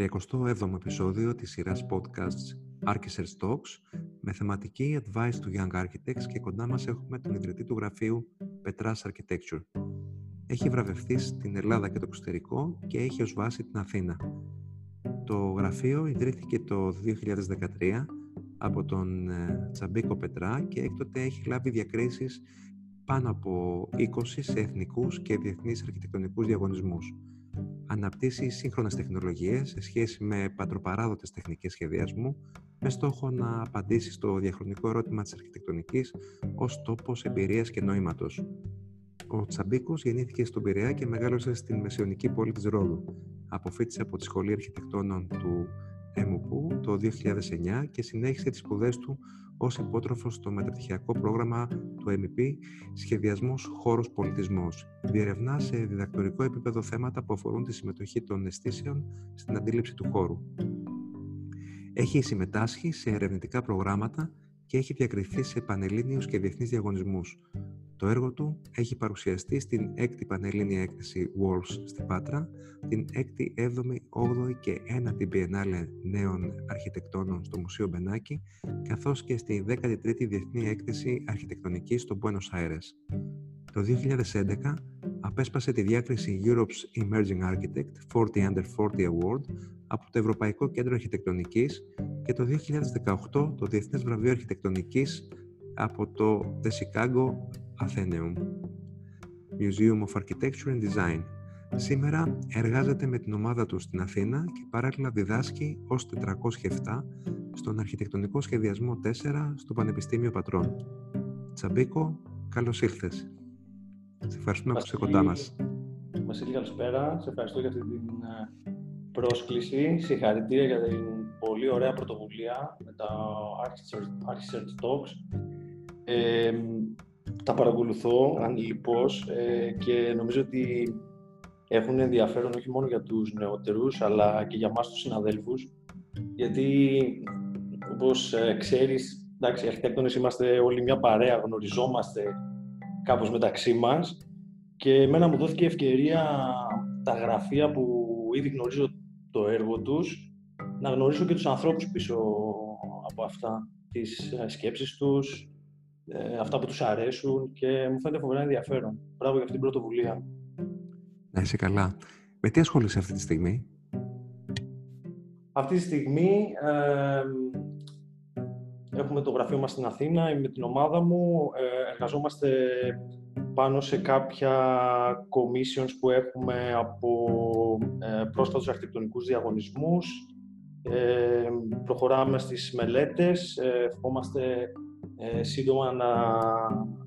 37ο επεισόδιο της σειράς podcasts Architects Talks με θεματική Advice to Young Architects και κοντά μας έχουμε τον ιδρυτή του γραφείου Petras Architecture. Έχει βραβευτεί στην Ελλάδα και το εξωτερικό και έχει ως βάση την Αθήνα. Το γραφείο ιδρύθηκε το 2013 από τον ε, Τσαμπίκο Πετρά και έκτοτε έχει λάβει διακρίσεις πάνω από 20 σε εθνικούς και διεθνείς αρχιτεκτονικούς διαγωνισμούς. Αναπτύσσει σύγχρονες τεχνολογίες σε σχέση με πατροπαράδοτες τεχνικές σχεδιασμού με στόχο να απαντήσει στο διαχρονικό ερώτημα της αρχιτεκτονικής ως τόπος εμπειρίας και νοήματος. Ο Τσαμπίκος γεννήθηκε στον Πειραιά και μεγάλωσε στην μεσαιωνική πόλη της Ρόδου. Αποφύτησε από τη Σχολή Αρχιτεκτόνων του ΕΜΟΠΟΥ το 2009 και συνέχισε τις σπουδές του ως υπότροφος στο μεταπτυχιακό πρόγραμμα του MEP Σχεδιασμός Χώρος Πολιτισμός. Διερευνά σε διδακτορικό επίπεδο θέματα που αφορούν τη συμμετοχή των αισθήσεων στην αντίληψη του χώρου. Έχει συμμετάσχει σε ερευνητικά προγράμματα και έχει διακριθεί σε πανελλήνιους και διεθνείς διαγωνισμούς. Το έργο του έχει παρουσιαστεί στην 6η Πανελλήνια Έκθεση Walls στην Πάτρα, την 6η, 7η, 8η και 1η Biennale Νέων Αρχιτεκτόνων στο Μουσείο Μπενάκη, καθώς και στη 13η Διεθνή Έκθεση Αρχιτεκτονικής στο Buenos Aires. Το 2011 απέσπασε τη διάκριση Europe's Emerging Architect 40 Under 40 Award από το Ευρωπαϊκό Κέντρο Αρχιτεκτονικής και το 2018 το Διεθνές Βραβείο Αρχιτεκτονικής από το The Chicago Athenaeum Museum of Architecture and Design. Σήμερα εργάζεται με την ομάδα του στην Αθήνα και παράλληλα διδάσκει ως 407 στον Αρχιτεκτονικό Σχεδιασμό 4 στο Πανεπιστήμιο Πατρών. Τσαμπίκο, καλώς ήρθες. Σε ευχαριστούμε που είσαι κοντά μας. Βασίλη, καλησπέρα. Σε ευχαριστώ για αυτή την ε, πρόσκληση. Συγχαρητήρια για την πολύ ωραία πρωτοβουλία με τα Architect Talks. Ε, τα παρακολουθώ ανηλυπώς ε, και νομίζω ότι έχουν ενδιαφέρον όχι μόνο για τους νεότερους αλλά και για μας τους συναδέλφους γιατί όπως ε, ξέρεις, εντάξει, οι αρχιτέκτονες είμαστε όλοι μια παρέα, γνωριζόμαστε κάπως μεταξύ μας και εμένα μου δόθηκε ευκαιρία τα γραφεία που ήδη γνωρίζω το έργο τους να γνωρίσω και τους ανθρώπους πίσω από αυτά, τις ε, σκέψεις τους, ε, αυτά που τους αρέσουν και μου φαίνεται φοβερά ενδιαφέρον. Μπράβο για αυτή την πρωτοβουλία. Να είσαι καλά. Με τι ασχολείσαι αυτή τη στιγμή; Αυτή τη στιγμή ε, έχουμε το γραφείο μας στην Αθήνα, με την ομάδα μου, ε, εργαζόμαστε πάνω σε κάποια commissions που έχουμε από ε, πρόσφατους αρχιτεκτονικούς διαγωνισμούς. Ε, προχωράμε στις μελέτες, ε, ευχόμαστε ε, σύντομα να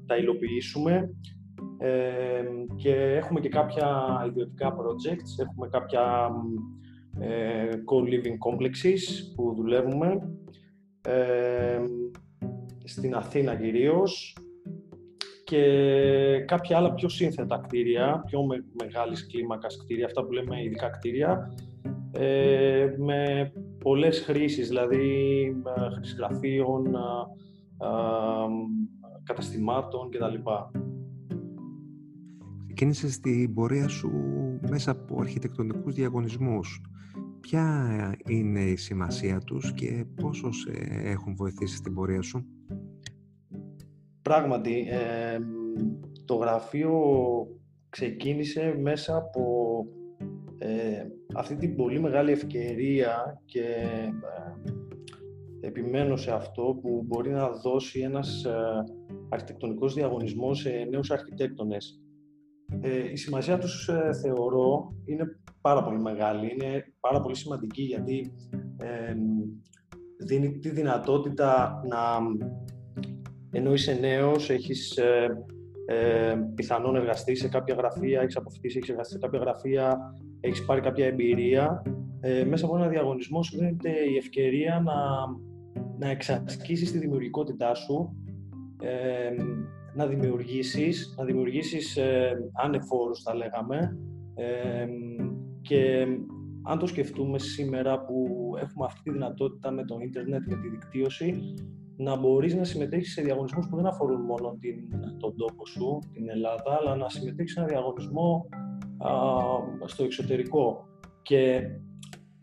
τα υλοποιήσουμε. Ε, και έχουμε και κάποια ιδιωτικά projects, έχουμε κάποια ε, co-living complexes που δουλεύουμε. Ε, στην Αθήνα κυρίως. Και κάποια άλλα πιο σύνθετα κτίρια, πιο με, μεγάλης κλίμακας κτίρια, αυτά που λέμε ειδικά κτίρια, ε, με πολλές χρήσεις, δηλαδή χρήση γραφείων, καταστημάτων κτλ. Ξεκίνησες την πορεία σου μέσα από αρχιτεκτονικούς διαγωνισμούς. Ποια είναι η σημασία τους και πόσο σε έχουν βοηθήσει στην πορεία σου; Πράγματι, το γραφείο ξεκίνησε μέσα από ε, αυτή την πολύ μεγάλη ευκαιρία και ε, επιμένω σε αυτό που μπορεί να δώσει ένας ε, αρχιτεκτονικός διαγωνισμός σε νέους αρχιτέκτονες. Ε, η σημασία τους ε, θεωρώ είναι πάρα πολύ μεγάλη, είναι πάρα πολύ σημαντική γιατί ε, δίνει τη δυνατότητα να ενώ είσαι νέος, έχεις ε, ε, πιθανόν εργαστεί σε κάποια γραφεία, έχεις αποφυτίσει, έχεις εργαστεί σε κάποια γραφεία, έχεις πάρει κάποια εμπειρία. Ε, μέσα από ένα διαγωνισμό σου δίνεται η ευκαιρία να να εξασκήσεις τη δημιουργικότητά σου, ε, να δημιουργήσεις, να δημιουργήσεις ε, ανεφόρους θα λέγαμε ε, και αν το σκεφτούμε σήμερα που έχουμε αυτή τη δυνατότητα με το ίντερνετ, με τη δικτύωση, να μπορείς να συμμετέχεις σε διαγωνισμούς που δεν αφορούν μόνο την, τον τόπο σου, την Ελλάδα, αλλά να συμμετέχεις σε ένα διαγωνισμό α, στο εξωτερικό. Και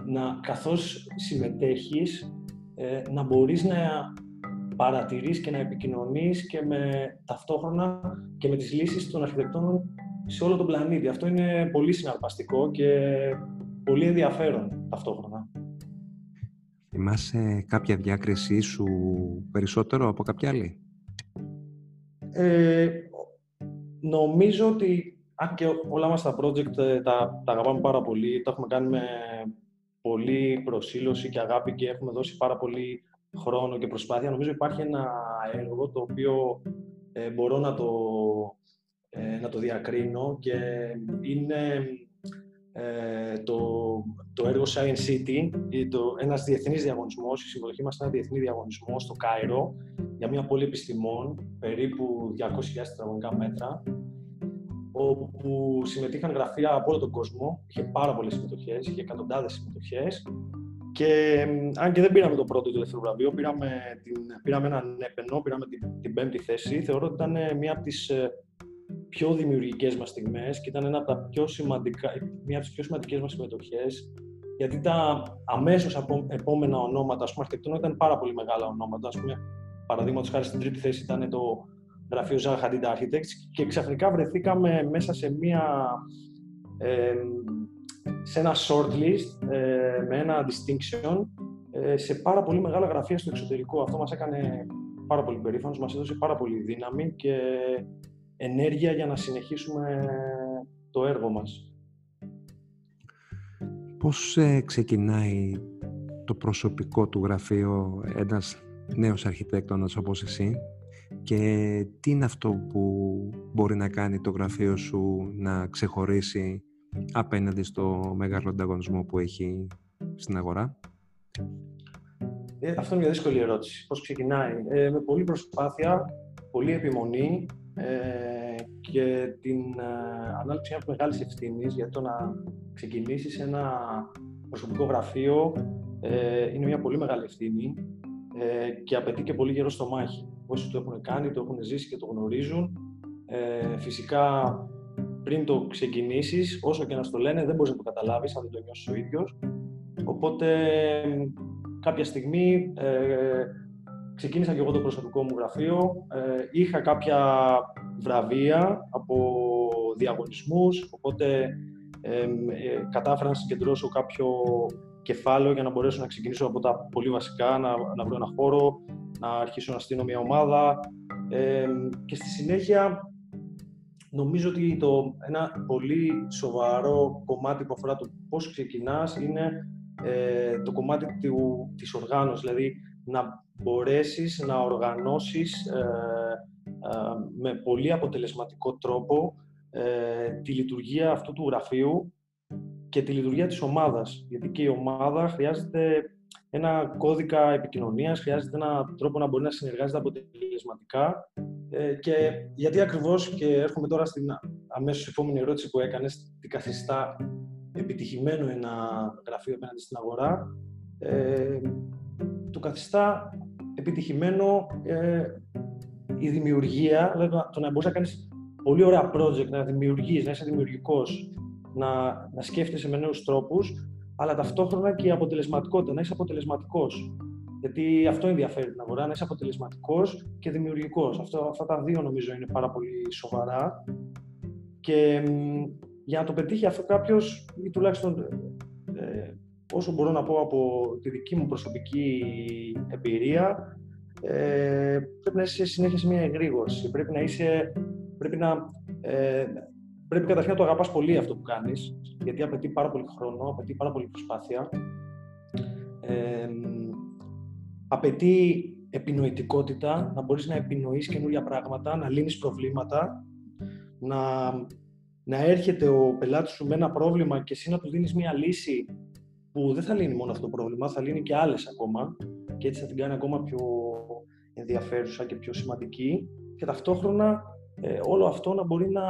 να, καθώς συμμετέχεις, ε, να μπορείς να παρατηρείς και να επικοινωνείς και με, ταυτόχρονα και με τις λύσεις των αρχιτεκτών σε όλο τον πλανήτη. Αυτό είναι πολύ συναρπαστικό και πολύ ενδιαφέρον ταυτόχρονα. Θυμάσαι κάποια διάκρισή σου περισσότερο από κάποια άλλη; Ε, νομίζω ότι αν και όλα μας τα project ε, τα, τα αγαπάμε πάρα πολύ, τα έχουμε κάνει με πολύ προσήλωση και αγάπη και έχουμε δώσει πάρα πολύ χρόνο και προσπάθεια. Νομίζω υπάρχει ένα έργο το οποίο ε, μπορώ να το, ε, να το διακρίνω και είναι ε, το, το έργο Science City, το, ένας διεθνής διαγωνισμός, η συμμετοχή μας ένα διεθνή διαγωνισμό στο Κάιρο για μια πόλη επιστημών, περίπου 200.000 τετραγωνικά μέτρα, όπου συμμετείχαν γραφεία από όλο τον κόσμο, είχε πάρα πολλές συμμετοχές, είχε εκατοντάδες συμμετοχές και αν και δεν πήραμε το πρώτο ή το δεύτερο βραβείο, πήραμε, την, πήραμε έναν έπαινο, πήραμε την, την πέμπτη θέση. Θεωρώ ότι ήταν μία από τις ε, πιο δημιουργικές μας στιγμές και ήταν ένα από τα πιο σημαντικά, μία από τις πιο σημαντικές μας συμμετοχές γιατί τα αμέσως επόμενα ονόματα, ας πούμε, αρχιτεκτονών ήταν πάρα πολύ μεγάλα ονόματα. Ας πούμε, παραδείγματος χάρη στην τρίτη θέση ήταν το γραφείος Zaha Hadid Architects και ξαφνικά βρεθήκαμε μέσα σε μία ε, σε ένα shortlist ε, με ένα distinction ε, σε πάρα πολύ μεγάλα γραφεία στο εξωτερικό. Αυτό μας έκανε πάρα πολύ περήφανος, μας έδωσε πάρα πολύ δύναμη και ενέργεια για να συνεχίσουμε το έργο μας. Πώς ε, ξεκινάει το προσωπικό του γραφείο ένας νέος αρχιτέκτονας όπως εσύ; Και τι είναι αυτό που μπορεί να κάνει το γραφείο σου να ξεχωρίσει απέναντι στο μεγάλο ανταγωνισμό που έχει στην αγορά; Ε, αυτό είναι μια δύσκολη ερώτηση. Πώς ξεκινάει; Ε, με πολλή προσπάθεια, πολλή επιμονή ε, και την ε, ανάληψη μιας μεγάλης ευθύνης για το να ξεκινήσεις ένα προσωπικό γραφείο ε, είναι μια πολύ μεγάλη ευθύνη ε, και απαιτεί και πολύ γερό στο μάχη. Όσοι το έχουν κάνει, το έχουν ζήσει και το γνωρίζουν. Ε, φυσικά πριν το ξεκινήσεις, όσο και να στο λένε, δεν μπορείς να το καταλάβεις αν δεν το νιώσεις ο ίδιος. Οπότε κάποια στιγμή ε, ξεκίνησα και εγώ το προσωπικό μου γραφείο. Ε, είχα κάποια βραβεία από διαγωνισμούς, οπότε ε, κατάφερα να συγκεντρώσω κάποιο κεφάλαιο για να μπορέσω να ξεκινήσω από τα πολύ βασικά, να, να βρω ένα χώρο, να αρχίσω να στείλω μια ομάδα και στη συνέχεια Νομίζω ότι το, ένα πολύ σοβαρό κομμάτι που αφορά το πώς ξεκινάς είναι ε, το κομμάτι του, της οργάνωσης, δηλαδή να μπορέσεις να οργανώσεις ε, ε, με πολύ αποτελεσματικό τρόπο τη λειτουργία αυτού του γραφείου και τη λειτουργία της ομάδας. Γιατί και η ομάδα χρειάζεται ένα κώδικα επικοινωνίας, χρειάζεται ένα τρόπο να μπορεί να συνεργάζεται αποτελεσματικά. Ε, και γιατί ακριβώς, και έρχομαι τώρα στην αμέσως επόμενη ερώτηση που έκανες, τι καθιστά επιτυχημένο ένα γραφείο απέναντι στην αγορά, ε, το καθιστά επιτυχημένο ε, η δημιουργία, δηλαδή το να μπορείς να κάνεις πολύ ωραία project, να δημιουργείς, να είσαι δημιουργικός, να, να σκέφτεσαι με νέους τρόπους, αλλά ταυτόχρονα και η αποτελεσματικότητα, να είσαι αποτελεσματικός. Γιατί αυτό ενδιαφέρει την αγορά, να είσαι αποτελεσματικός και δημιουργικός. Αυτά τα δύο νομίζω είναι πάρα πολύ σοβαρά. Και για να το πετύχει αυτό κάποιος, ή τουλάχιστον ε, όσο μπορώ να πω από τη δική μου προσωπική εμπειρία, ε, πρέπει να είσαι συνέχεια σε μια εγρήγορση. Πρέπει να είσαι, πρέπει να, ε, πρέπει καταρχήν να το αγαπάς πολύ αυτό που κάνεις, γιατί απαιτεί πάρα πολύ χρόνο, απαιτεί πάρα πολύ προσπάθεια. Ε, απαιτεί επινοητικότητα, να μπορείς να επινοείς καινούργια πράγματα, να λύνεις προβλήματα, να, να έρχεται ο πελάτης σου με ένα πρόβλημα και εσύ να του δίνεις μια λύση που δεν θα λύνει μόνο αυτό το πρόβλημα, θα λύνει και άλλες ακόμα και έτσι θα την κάνει ακόμα πιο ενδιαφέρουσα και πιο σημαντική και ταυτόχρονα ε, όλο αυτό να μπορεί να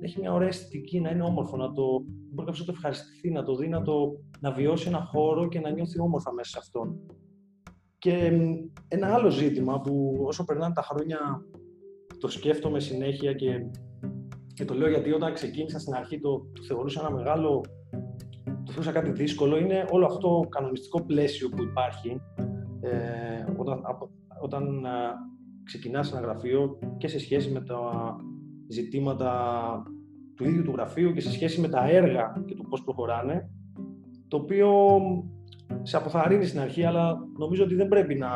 έχει μια ωραία αισθητική, να είναι όμορφο, να το μπορεί κάποιος να το ευχαριστηθεί, να το δει, να, το, να βιώσει ένα χώρο και να νιώθει όμορφα μέσα σε αυτόν. Και ένα άλλο ζήτημα που όσο περνάνε τα χρόνια το σκέφτομαι συνέχεια και, και το λέω γιατί όταν ξεκίνησα στην αρχή το, το θεωρούσα ένα μεγάλο το θεωρούσα κάτι δύσκολο είναι όλο αυτό το κανονιστικό πλαίσιο που υπάρχει ε, όταν, όταν ε, ξεκινάς ένα γραφείο και σε σχέση με τα ζητήματα του ίδιου του γραφείου και σε σχέση με τα έργα και το πώς προχωράνε, το οποίο σε αποθαρρύνει στην αρχή, αλλά νομίζω ότι δεν πρέπει να,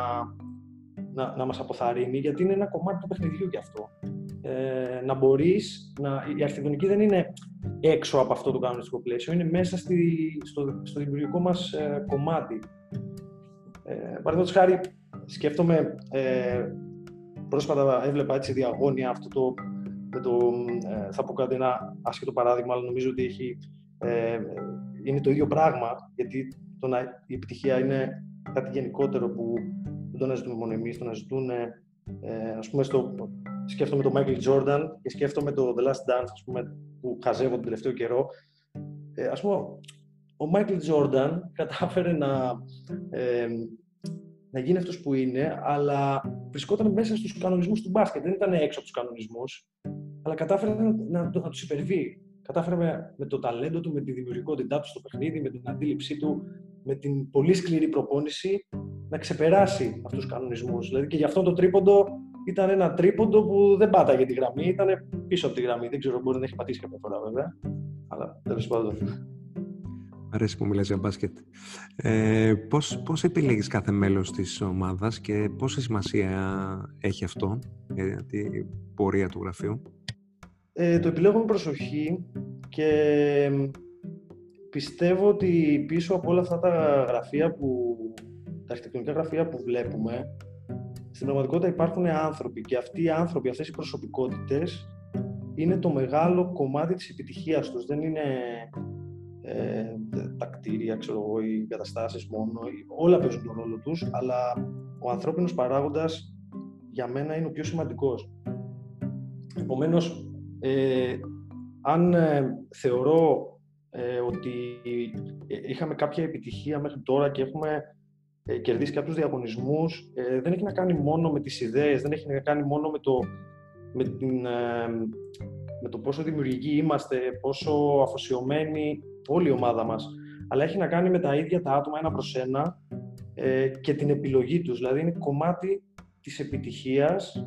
να, να μας αποθαρρύνει, γιατί είναι ένα κομμάτι του παιχνιδιού γι' αυτό. Ε, να μπορείς, να, η αρχιτεκτονική δεν είναι έξω από αυτό το κανονιστικό πλαίσιο, είναι μέσα στη, στο, στο δημιουργικό μας ε, κομμάτι. Ε, Παραδείγματος χάρη, σκέφτομαι, ε, πρόσφατα έβλεπα έτσι διαγώνια αυτό το, το ε, θα πω κάτι ένα άσχετο παράδειγμα, αλλά νομίζω ότι έχει, ε, είναι το ίδιο πράγμα, γιατί το να, η επιτυχία είναι κάτι γενικότερο που δεν το αναζητούμε μόνο εμείς, το αναζητούν, ε, ας πούμε, στο, σκέφτομαι το Michael Jordan και σκέφτομαι το The Last Dance, ας πούμε, που χαζεύω τον τελευταίο καιρό. Ε, ας πούμε, ο Michael Jordan κατάφερε να, ε, να γίνει αυτός που είναι, αλλά βρισκόταν μέσα στους κανονισμούς του μπάσκετ. Δεν ήταν έξω από τους κανονισμούς, αλλά κατάφερε να, να, να τους υπερβεί. Κατάφερε με, με το ταλέντο του, με τη δημιουργικότητά του στο παιχνίδι, με την αντίληψή του, με την πολύ σκληρή προπόνηση, να ξεπεράσει αυτούς τους κανονισμούς. Δηλαδή και γι' αυτό το τρίποντο ήταν ένα τρίποντο που δεν πάταγε τη γραμμή, ήταν πίσω από τη γραμμή. Δεν ξέρω, μπορεί να έχει πατήσει κάποια φορά βέβαια. Αλλά τέλος πάντων. Αρέσει που μιλάς για μπάσκετ. Ε, πώς, πώς επιλέγεις κάθε μέλος της ομάδας και πόση σημασία έχει αυτό για την πορεία του γραφείου; Ε, το επιλέγω με προσοχή και πιστεύω ότι πίσω από όλα αυτά τα γραφεία που, τα αρχιτεκτονικά γραφεία που βλέπουμε, στην πραγματικότητα υπάρχουν άνθρωποι και αυτοί οι άνθρωποι, αυτές οι προσωπικότητες είναι το μεγάλο κομμάτι της επιτυχίας τους. Δεν είναι ε, τα κτίρια, ξέρω εγώ, οι καταστάσεις μόνο. Όλα παίζουν τον ρόλο τους, αλλά ο ανθρώπινος παράγοντας για μένα είναι ο πιο σημαντικός. Επομένως, ε, αν ε, θεωρώ ε, ότι είχαμε κάποια επιτυχία μέχρι τώρα και έχουμε ε, κερδίσει κάποιους διαγωνισμούς ε, δεν έχει να κάνει μόνο με τις ιδέες, δεν έχει να κάνει μόνο με το, με την, ε, με το πόσο δημιουργικοί είμαστε, πόσο αφοσιωμένοι όλη η ομάδα μας, αλλά έχει να κάνει με τα ίδια τα άτομα ένα προς ένα ε, και την επιλογή τους. Δηλαδή είναι κομμάτι της επιτυχίας,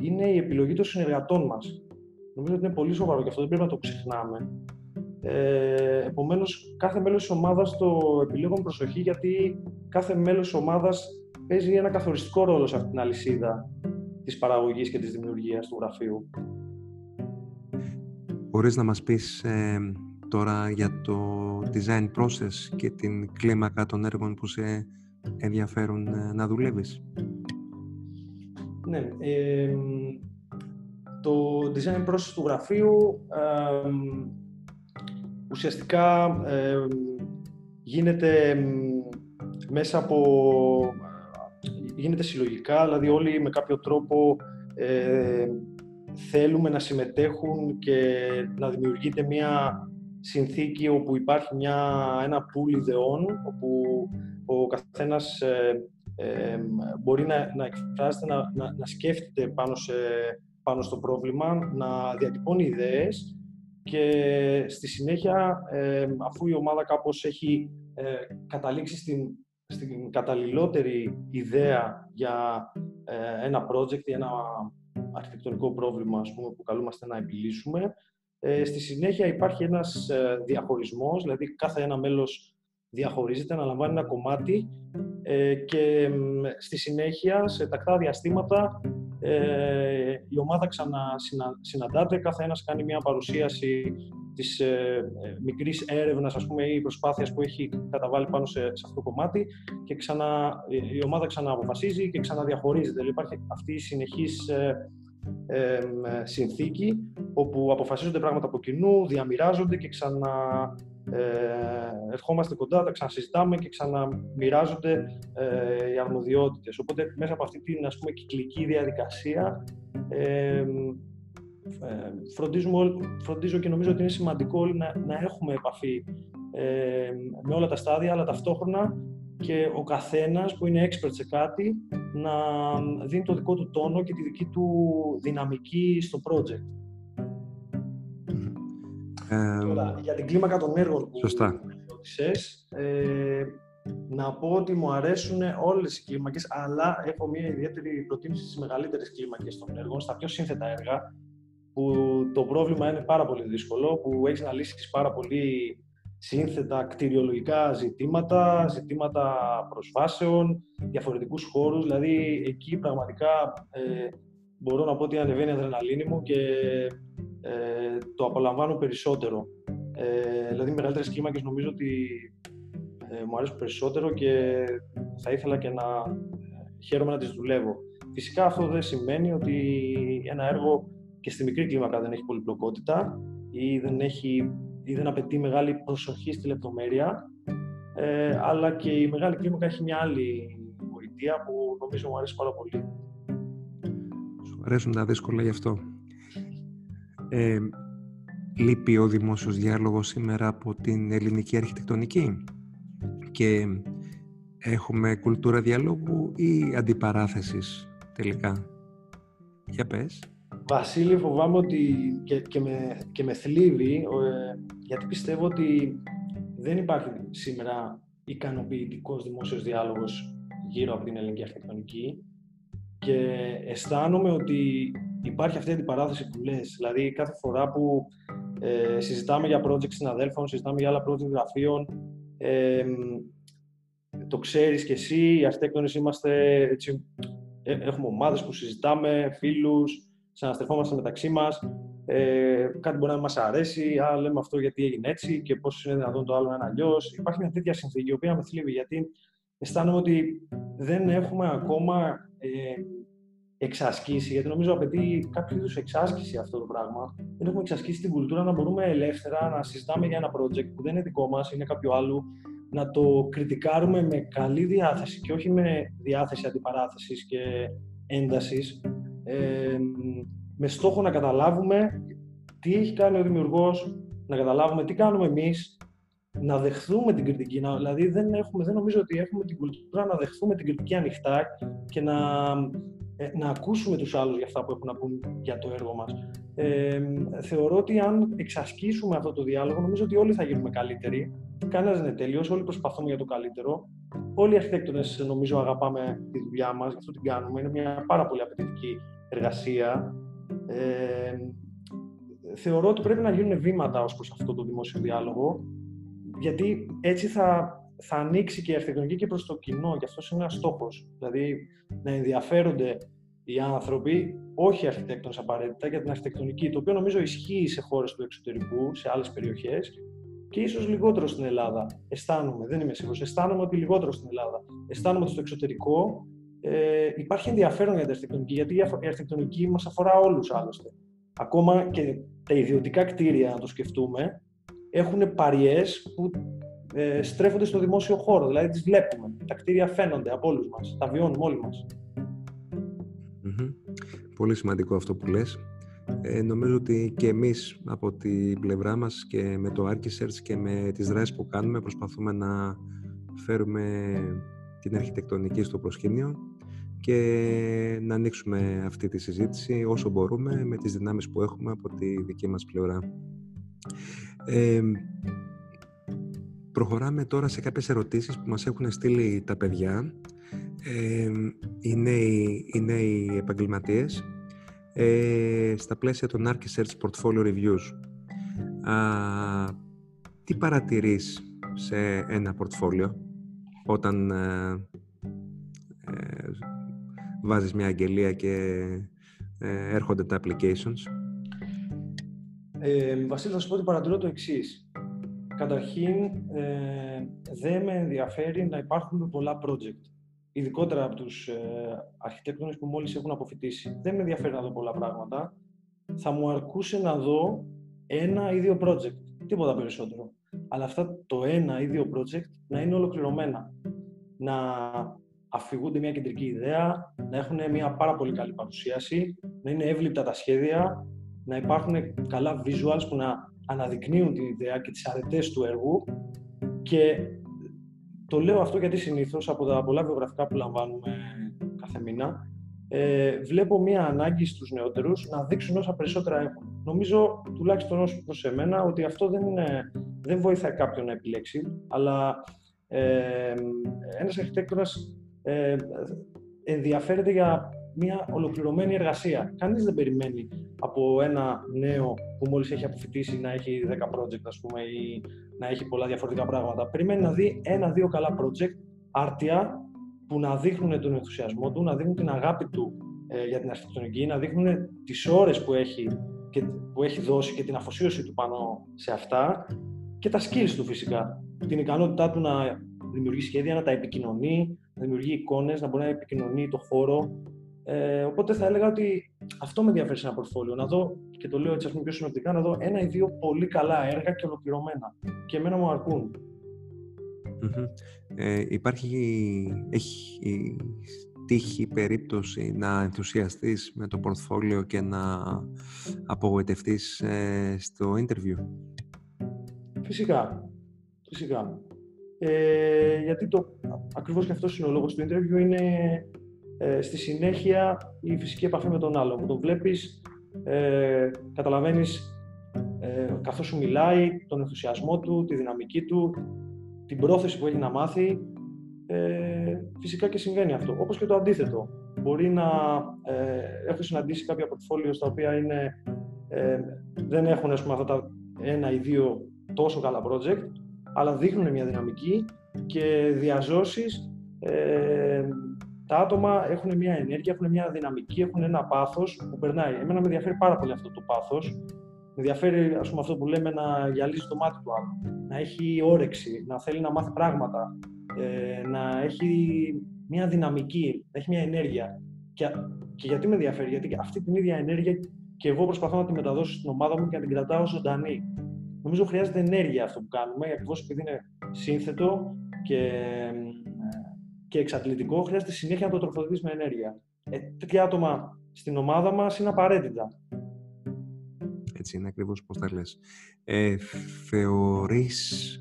είναι η επιλογή των συνεργατών μας. Νομίζω ότι είναι πολύ σοβαρό και αυτό δεν πρέπει να το ξεχνάμε. Ε, επομένως, κάθε μέλος της ομάδας το επιλέγω με προσοχή γιατί κάθε μέλος της ομάδας παίζει ένα καθοριστικό ρόλο σε αυτήν την αλυσίδα της παραγωγής και της δημιουργίας του γραφείου. Μπορείς να μας πεις ε, τώρα για το design process και την κλίμακα των έργων που σε ενδιαφέρουν ε, να δουλεύεις; Ναι, το design process του γραφείου ουσιαστικά γίνεται μέσα από... γίνεται συλλογικά, δηλαδή όλοι με κάποιο τρόπο ε, θέλουμε να συμμετέχουν και να δημιουργείται μια συνθήκη όπου υπάρχει μια, ένα pool ιδεών, όπου ο καθένας ε, ε, μπορεί να, να εκφράζεται, να, να, να σκέφτεται πάνω, σε, πάνω στο πρόβλημα, να διατυπώνει ιδέες και στη συνέχεια, ε, αφού η ομάδα κάπως έχει ε, καταλήξει στην, στην καταλληλότερη ιδέα για ε, ένα project ή ένα αρχιτεκτονικό πρόβλημα ας πούμε, που καλούμαστε να επιλύσουμε, στη συνέχεια υπάρχει ένας διαχωρισμός, δηλαδή κάθε ένα μέλος διαχωρίζεται, αναλαμβάνει ένα κομμάτι και στη συνέχεια, σε τακτά διαστήματα, ε, η ομάδα ξανασυναντάται, κάθε ένας κάνει μια παρουσίαση της ε, ε, μικρής έρευνας ας πούμε, ή προσπάθειας που έχει καταβάλει πάνω σε, σε αυτό το κομμάτι και ξανα, η ομάδα ξανααποφασίζει και ξαναδιαχωρίζεται. Δηλαδή υπάρχει αυτή η συνεχής ε, ε, συνθήκη όπου αποφασίζονται πράγματα από κοινού, διαμοιράζονται και ξανα ε, ερχόμαστε κοντά, τα ξανασυζητάμε και ξαναμοιράζονται ε, οι αρμοδιότητες. Οπότε μέσα από αυτή την ας πούμε, κυκλική διαδικασία ε, ε, φροντίζουμε, φροντίζω και νομίζω ότι είναι σημαντικό όλοι να, να έχουμε επαφή ε, με όλα τα στάδια, αλλά ταυτόχρονα και ο καθένας που είναι expert σε κάτι να δίνει το δικό του τόνο και τη δική του δυναμική στο project. Ε, για την κλίμακα των έργων που Σωστά. ρώτησες. Ε, να πω ότι μου αρέσουν όλες οι κλίμακες, αλλά έχω μια ιδιαίτερη προτίμηση στις μεγαλύτερες κλίμακες των έργων, στα πιο σύνθετα έργα, που το πρόβλημα είναι πάρα πολύ δύσκολο, που έχεις να λύσεις πάρα πολύ σύνθετα κτηριολογικά ζητήματα, ζητήματα προσβάσεων, διαφορετικούς χώρους, δηλαδή εκεί πραγματικά ε, μπορώ να πω ότι ανεβαίνει η αδρεναλίνη μου και ε, το απολαμβάνω περισσότερο. Ε, δηλαδή, μεγαλύτερες κλίμακες νομίζω ότι ε, μου αρέσουν περισσότερο και θα ήθελα και να ε, χαίρομαι να τις δουλεύω. Φυσικά αυτό δεν σημαίνει ότι ένα έργο και στη μικρή κλίμακα δεν έχει πολυπλοκότητα ή δεν, έχει, ή δεν απαιτεί μεγάλη προσοχή στη λεπτομέρεια, ε, αλλά και η μεγάλη κλίμακα έχει μια άλλη γοητεία που νομίζω μου αρέσει πάρα πολύ. Σου αρέσουν τα δύσκολα γι' αυτό. Ε, λείπει ο δημόσιος διάλογος σήμερα από την ελληνική αρχιτεκτονική και έχουμε κουλτούρα διαλόγου ή αντιπαράθεσης τελικά; Για πες. Βασίλη, φοβάμαι ότι και, και, με, και με θλίβει, ε, γιατί πιστεύω ότι δεν υπάρχει σήμερα ικανοποιητικός δημόσιος διάλογος γύρω από την ελληνική αρχιτεκτονική και αισθάνομαι ότι υπάρχει αυτή η αντιπαράθεση που λες. Δηλαδή, κάθε φορά που ε, συζητάμε για project συναδέλφων, συζητάμε για άλλα project γραφείων, ε, το ξέρεις και εσύ, οι αρχιτέκτονες είμαστε, έτσι, ε, έχουμε ομάδες που συζητάμε, φίλους, συναστρεφόμαστε μεταξύ μας, ε, κάτι μπορεί να μας αρέσει, α, λέμε αυτό γιατί έγινε έτσι και πώς είναι δυνατόν το άλλο να είναι αλλιώς. Υπάρχει μια τέτοια συνθήκη, η οποία με θλίβει, γιατί αισθάνομαι ότι δεν έχουμε ακόμα ε, εξασκήσει, γιατί νομίζω απαιτεί κάποιο είδους εξάσκηση αυτό το πράγμα. Δεν έχουμε εξασκήσει την κουλτούρα να μπορούμε ελεύθερα να συζητάμε για ένα project που δεν είναι δικό μας, είναι κάποιου άλλου, να το κριτικάρουμε με καλή διάθεση και όχι με διάθεση αντιπαράθεσης και έντασης, ε, με στόχο να καταλάβουμε τι έχει κάνει ο δημιουργός, να καταλάβουμε τι κάνουμε εμείς, να δεχθούμε την κριτική. Να, δηλαδή δεν, έχουμε, δεν νομίζω ότι έχουμε την κουλτούρα να δεχθούμε την κριτική ανοιχτά και να, ε, να ακούσουμε τους άλλους για αυτά που έχουν να πούν για το έργο μας. Ε, θεωρώ ότι αν εξασκήσουμε αυτό το διάλογο, νομίζω ότι όλοι θα γίνουμε καλύτεροι. Κανένας δεν είναι τέλειος, όλοι προσπαθούμε για το καλύτερο. Όλοι οι αρχιτέκτονες νομίζω αγαπάμε τη δουλειά μας, γι' αυτό την κάνουμε. Είναι μια πάρα πολύ απαιτητική εργασία. Ε, θεωρώ ότι πρέπει να γίνουν βήματα ως προς αυτό το δημόσιο διάλογο, γιατί έτσι θα, θα ανοίξει και η αρχιτεκτονική και προς το κοινό, και αυτός είναι ένας στόχος. Δηλαδή, να ενδιαφέρονται οι άνθρωποι, όχι οι αρχιτέκτονες απαραίτητα, για την αρχιτεκτονική, το οποίο νομίζω ισχύει σε χώρες του εξωτερικού, σε άλλες περιοχές, και ίσως λιγότερο στην Ελλάδα. Αισθάνομαι, δεν είμαι σίγουρος. Αισθάνομαι ότι λιγότερο στην Ελλάδα. Αισθάνομαι ότι στο εξωτερικό ε, υπάρχει ενδιαφέρον για την αρχιτεκτονική, γιατί η αρχιτεκτονική μας αφορά όλους άλλωστε. Ακόμα και τα ιδιωτικά κτίρια, να το σκεφτούμε, έχουν παριές που ε, στρέφονται στο δημόσιο χώρο. Δηλαδή τις βλέπουμε. Τα κτίρια φαίνονται από όλους μας. Τα βιώνουμε όλοι μας. Πολύ σημαντικό αυτό που λες. Ε, νομίζω ότι και εμείς από την πλευρά μας και με το Archisearch και με τις δράσεις που κάνουμε προσπαθούμε να φέρουμε την αρχιτεκτονική στο προσκήνιο και να ανοίξουμε αυτή τη συζήτηση όσο μπορούμε με τις δυνάμεις που έχουμε από τη δική μας πλευρά. Ε, προχωράμε τώρα σε κάποιες ερωτήσεις που μας έχουν στείλει τα παιδιά, ε, οι, νέοι, οι νέοι επαγγελματίες, ε, στα πλαίσια των Archisearch Portfolio Reviews. Α, τι παρατηρείς σε ένα portfolio όταν ε, ε, βάζεις μια αγγελία και ε, έρχονται τα applications. Ε, Βασίλη, θα σου πω ότι παρατηρώ το εξής. Καταρχήν, ε, δεν με ενδιαφέρει να υπάρχουν πολλά project ειδικότερα από τους ε, αρχιτέκτονες που μόλις έχουν αποφυτίσει. Δεν με ενδιαφέρει να δω πολλά πράγματα. Θα μου αρκούσε να δω ένα ή δύο project, τίποτα περισσότερο. Αλλά αυτά το ένα ή δύο project να είναι ολοκληρωμένα. Να αφηγούνται μια κεντρική ιδέα, να έχουν μια πάρα πολύ καλή παρουσίαση, να είναι εύληπτα τα σχέδια, να υπάρχουν καλά visuals που να αναδεικνύουν την ιδέα και τις αρετές του έργου και το λέω αυτό γιατί συνήθως από τα πολλά βιογραφικά που λαμβάνουμε κάθε μήνα, ε, βλέπω μία ανάγκη στους νεότερους να δείξουν όσα περισσότερα έχουν. Νομίζω, τουλάχιστον όσο προς εμένα, ότι αυτό δεν είναι δεν βοηθάει κάποιον να επιλέξει, αλλά ε, ένας αρχιτέκτονας ε, ενδιαφέρεται για μια ολοκληρωμένη εργασία. Κανείς δεν περιμένει από ένα νέο που μόλις έχει αποφυτίσει να έχει 10 project ας πούμε ή να έχει πολλά διαφορετικά πράγματα. Περιμένει να δει ένα-δύο καλά project άρτια που να δείχνουν τον ενθουσιασμό του, να δείχνουν την αγάπη του ε, για την αρχιτεκτονική, να δείχνουν τις ώρες που έχει, και, που έχει δώσει και την αφοσίωση του πάνω σε αυτά και τα skills του φυσικά. Την ικανότητά του να δημιουργεί σχέδια, να τα επικοινωνεί, να δημιουργεί εικόνες, να μπορεί να επικοινωνεί το χώρο. Ε, οπότε θα έλεγα ότι αυτό με ενδιαφέρει σε ένα πορτφόλιο. Να δω, και το λέω έτσι ας πούμε πιο συνοπτικά, να δω ένα ή δύο πολύ καλά έργα και ολοκληρωμένα. Και εμένα μου αρκούν. Ε, υπάρχει, έχει τύχη περίπτωση να ενθουσιαστείς με το πορτφόλιο και να απογοητευτείς ε, στο interview; Φυσικά. Φυσικά. Ε, γιατί το, ακριβώς και αυτός είναι ο λόγος του interview είναι ε, στη συνέχεια η φυσική επαφή με τον άλλο. Που τον βλέπεις, ε, καταλαβαίνεις ε, καθώς σου μιλάει, τον ενθουσιασμό του, τη δυναμική του, την πρόθεση που έχει να μάθει, ε, φυσικά και συμβαίνει αυτό. Όπως και το αντίθετο. Μπορεί να ε, έχω συναντήσει κάποια portfolio στα οποία είναι, ε, δεν έχουν ας πούμε, αυτά τα ένα ή δύο τόσο καλά project, αλλά δείχνουν μια δυναμική και διαζώσεις ε, τα άτομα έχουν μια ενέργεια, έχουν μια δυναμική, έχουν ένα πάθος που περνάει. Εμένα με ενδιαφέρει πάρα πολύ αυτό το πάθος με ενδιαφέρει ας πούμε, αυτό που λέμε να γυαλίζει το μάτι του άλλου. Να έχει όρεξη, να θέλει να μάθει πράγματα, ε, να έχει μια δυναμική, να έχει μια ενέργεια. Και, και γιατί με ενδιαφέρει, γιατί αυτή την ίδια ενέργεια και εγώ προσπαθώ να τη μεταδώσω στην ομάδα μου και να την κρατάω ζωντανή. Νομίζω χρειάζεται ενέργεια αυτό που κάνουμε, ακριβώς επειδή είναι σύνθετο και, και εξατλητικό, χρειάζεται συνέχεια να το τροφοδοτείς με ενέργεια. Ε, τέτοια άτομα στην ομάδα μας είναι απαραίτητα έτσι είναι ακριβώς πώς τα λες. Ε, θεωρείς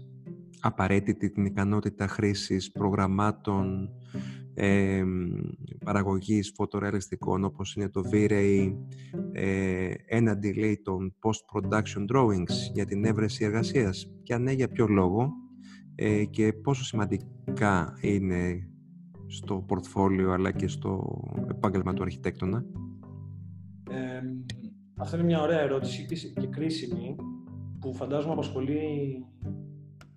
απαραίτητη την ικανότητα χρήσης προγραμμάτων ε, παραγωγής φωτορεαλιστικών όπως είναι το V-Ray ε, έναντι λέει των post-production drawings για την έβρεση εργασίας και αν ναι για ποιο λόγο ε, και πόσο σημαντικά είναι στο πορτφόλιο αλλά και στο επάγγελμα του αρχιτέκτονα. Αυτό είναι μια ωραία ερώτηση και κρίσιμη που φαντάζομαι απασχολεί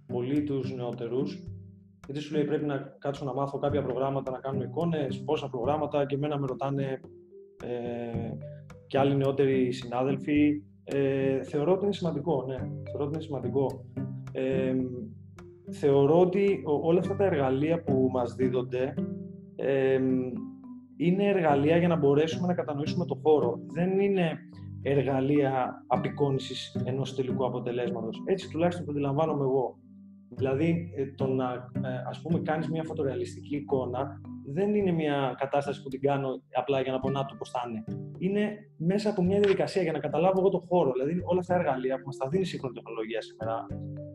πολύ τους νεότερους γιατί σου λέει πρέπει να κάτσω να μάθω κάποια προγράμματα, να κάνω εικόνες, πόσα προγράμματα και εμένα με ρωτάνε ε, και άλλοι νεότεροι συνάδελφοι. Ε, θεωρώ ότι είναι σημαντικό, ναι. Θεωρώ ότι είναι σημαντικό. Ε, θεωρώ ότι όλα αυτά τα εργαλεία που μας δίδονται ε, είναι εργαλεία για να μπορέσουμε να κατανοήσουμε το χώρο. Δεν είναι εργαλεία απεικόνησης ενός τελικού αποτελέσματος. Έτσι τουλάχιστον το αντιλαμβάνομαι εγώ. Δηλαδή, ε, το να ε, ας πούμε κάνεις μια φωτορεαλιστική εικόνα δεν είναι μια κατάσταση που την κάνω απλά για να πω να το πώς θα είναι. Είναι μέσα από μια διαδικασία για να καταλάβω εγώ το χώρο. Δηλαδή, όλα αυτά τα εργαλεία που μας τα δίνει η σύγχρονη τεχνολογία σήμερα,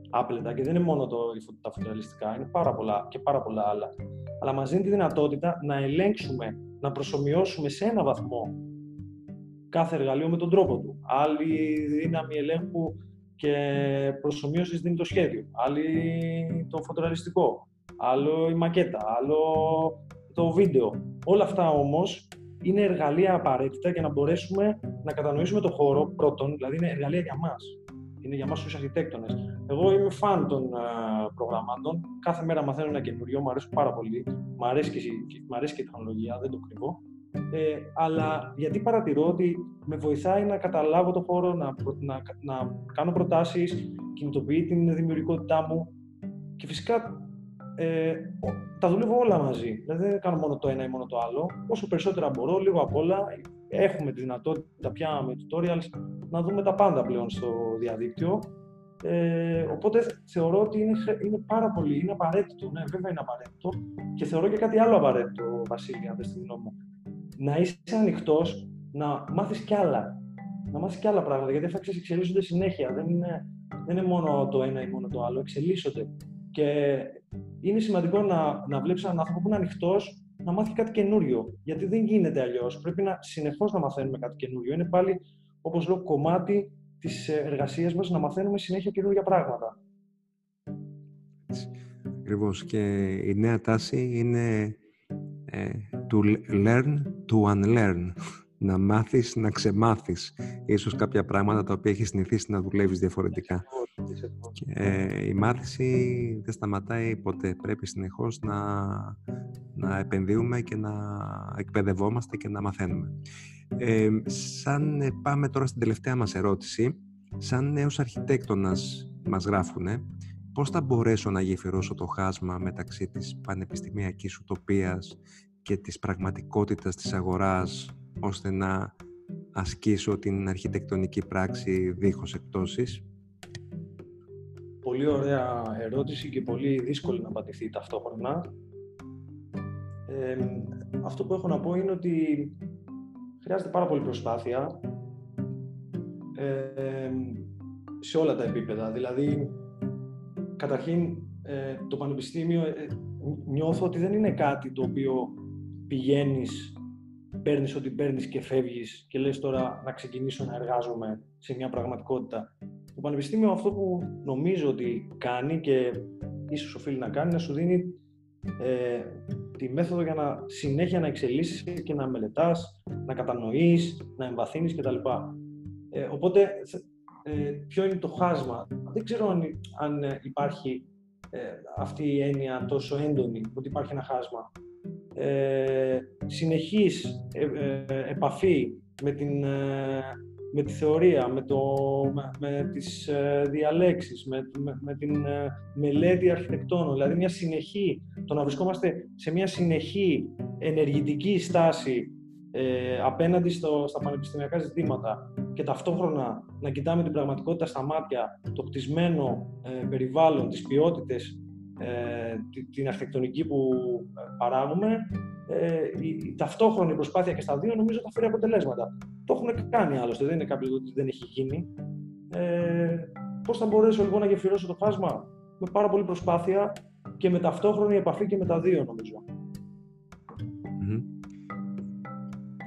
άπλετα, και δεν είναι μόνο το, τα φωτορεαλιστικά, είναι πάρα πολλά και πάρα πολλά άλλα. Αλλά μας δίνει τη δυνατότητα να ελέγξουμε, να προσωμιώσουμε σε ένα βαθμό κάθε εργαλείο με τον τρόπο του. Άλλη δύναμη ελέγχου και προσωμείωσης δίνει το σχέδιο. Άλλη το φωτορεαλιστικό. Άλλο η μακέτα. Άλλο το βίντεο. Όλα αυτά όμως είναι εργαλεία απαραίτητα για να μπορέσουμε να κατανοήσουμε το χώρο πρώτον, δηλαδή είναι εργαλεία για μας. Είναι για μας τους αρχιτέκτονες. Εγώ είμαι φαν των uh, προγραμμάτων. Κάθε μέρα μαθαίνω ένα καινούριο, μου αρέσει πάρα πολύ. Μου αρέσει και, αρέσει και η τεχνολογία, δεν το κρύβω. Ε, αλλά γιατί παρατηρώ ότι με βοηθάει να καταλάβω το χώρο, να, να, να κάνω προτάσεις, κινητοποιεί την δημιουργικότητά μου και φυσικά ε, τα δουλεύω όλα μαζί. Δηλαδή δεν κάνω μόνο το ένα ή μόνο το άλλο. Όσο περισσότερα μπορώ, λίγο απ' όλα, έχουμε τη δυνατότητα πια με tutorials να δούμε τα πάντα πλέον στο διαδίκτυο. Ε, οπότε θεωρώ ότι είναι, είναι πάρα πολύ, είναι απαραίτητο, ναι, βέβαια είναι απαραίτητο και θεωρώ και κάτι άλλο απαραίτητο, Βασίλη, αν δεν τη γνώμη μου να είσαι ανοιχτός να μάθεις κι άλλα. Να μάθεις κι άλλα πράγματα. Γιατί αυτά εξελίσσονται συνέχεια. Δεν είναι, δεν είναι μόνο το ένα ή μόνο το άλλο. Εξελίσσονται. Και είναι σημαντικό να, να βλέπεις έναν άνθρωπο που είναι ανοιχτός να μάθει κάτι καινούριο. Γιατί δεν γίνεται αλλιώς. Πρέπει να συνεχώς να μαθαίνουμε κάτι καινούριο. Είναι πάλι, όπως λέω, κομμάτι της εργασίας μας να μαθαίνουμε συνέχεια καινούργια πράγματα. Ακριβώς. Και η νέα τάση είναι ε, to learn to unlearn. Να μάθεις, να ξεμάθεις ίσως κάποια πράγματα τα οποία έχεις συνηθίσει να δουλεύεις διαφορετικά. Και, ε, η μάθηση δεν σταματάει ποτέ. Πρέπει συνεχώς να, να επενδύουμε και να εκπαιδευόμαστε και να μαθαίνουμε. Ε, σαν ε, πάμε τώρα στην τελευταία μας ερώτηση, σαν νέος αρχιτέκτονας μας γράφουνε, πώς θα μπορέσω να γεφυρώσω το χάσμα μεταξύ της πανεπιστημιακής ουτοπίας και της πραγματικότητας της αγοράς, ώστε να ασκήσω την αρχιτεκτονική πράξη δίχως εκτόσεις; Πολύ ωραία ερώτηση και πολύ δύσκολη να απαντηθεί ταυτόχρονα. αυτό που έχω να πω είναι ότι χρειάζεται πάρα πολύ προσπάθεια σε όλα τα επίπεδα. Δηλαδή, καταρχήν, ε, το πανεπιστήμιο ε, νιώθω ότι δεν είναι κάτι το οποίο πηγαίνεις, παίρνεις ό,τι παίρνεις και φεύγεις και λες τώρα να ξεκινήσω να εργάζομαι σε μια πραγματικότητα. Το πανεπιστήμιο αυτό που νομίζω ότι κάνει και ίσως οφείλει να κάνει, να σου δίνει ε, τη μέθοδο για να συνέχεια να εξελίσσεσαι και να μελετάς, να κατανοείς, να εμβαθύνεις κτλ. Ε, οπότε, ε, ποιο είναι το χάσμα; Δεν ξέρω αν, αν υπάρχει ε, αυτή η έννοια τόσο έντονη, ότι υπάρχει ένα χάσμα. Ε, συνεχής ε, ε, επαφή με την με τη θεωρία, με, το, με, με τις ε, διαλέξεις, με, με, την ε, μελέτη αρχιτεκτόνων, δηλαδή μια συνεχή, το να βρισκόμαστε σε μια συνεχή ενεργητική στάση ε, απέναντι στο, στα πανεπιστημιακά ζητήματα και ταυτόχρονα να κοιτάμε την πραγματικότητα στα μάτια, το κτισμένο ε, περιβάλλον, τις ποιότητες, την αρχιτεκτονική που παράγουμε, η, η ταυτόχρονη προσπάθεια και στα δύο νομίζω θα φέρει αποτελέσματα. Το έχουν κάνει άλλωστε, δεν είναι κάποιος ότι δεν έχει γίνει. Ε, Πώς θα μπορέσω λοιπόν να γεφυρώσω το χάσμα με πάρα πολύ προσπάθεια και με ταυτόχρονη επαφή και με τα δύο νομίζω.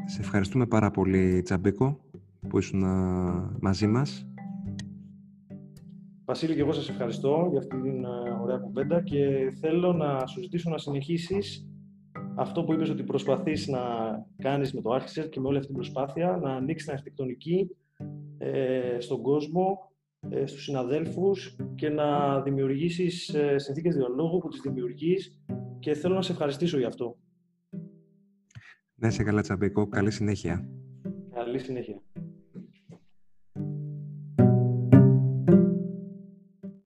Σε ευχαριστούμε πάρα πολύ Τσαμπίκο που ήσουν μαζί μας. Βασίλη και εγώ σας ευχαριστώ για αυτή την ωραία κουβέντα και θέλω να σου ζητήσω να συνεχίσεις αυτό που είπες ότι προσπαθείς να κάνεις με το Architect και με όλη αυτή την προσπάθεια, να ανοίξεις την αρχιτεκτονική ε, στον κόσμο, ε, στους συναδέλφους και να δημιουργήσεις ε, συνθήκες διαλόγου που τις δημιουργείς και θέλω να σε ευχαριστήσω για αυτό. Να είσαι καλά Τσαμπίκο. Καλή συνέχεια. Καλή συνέχεια.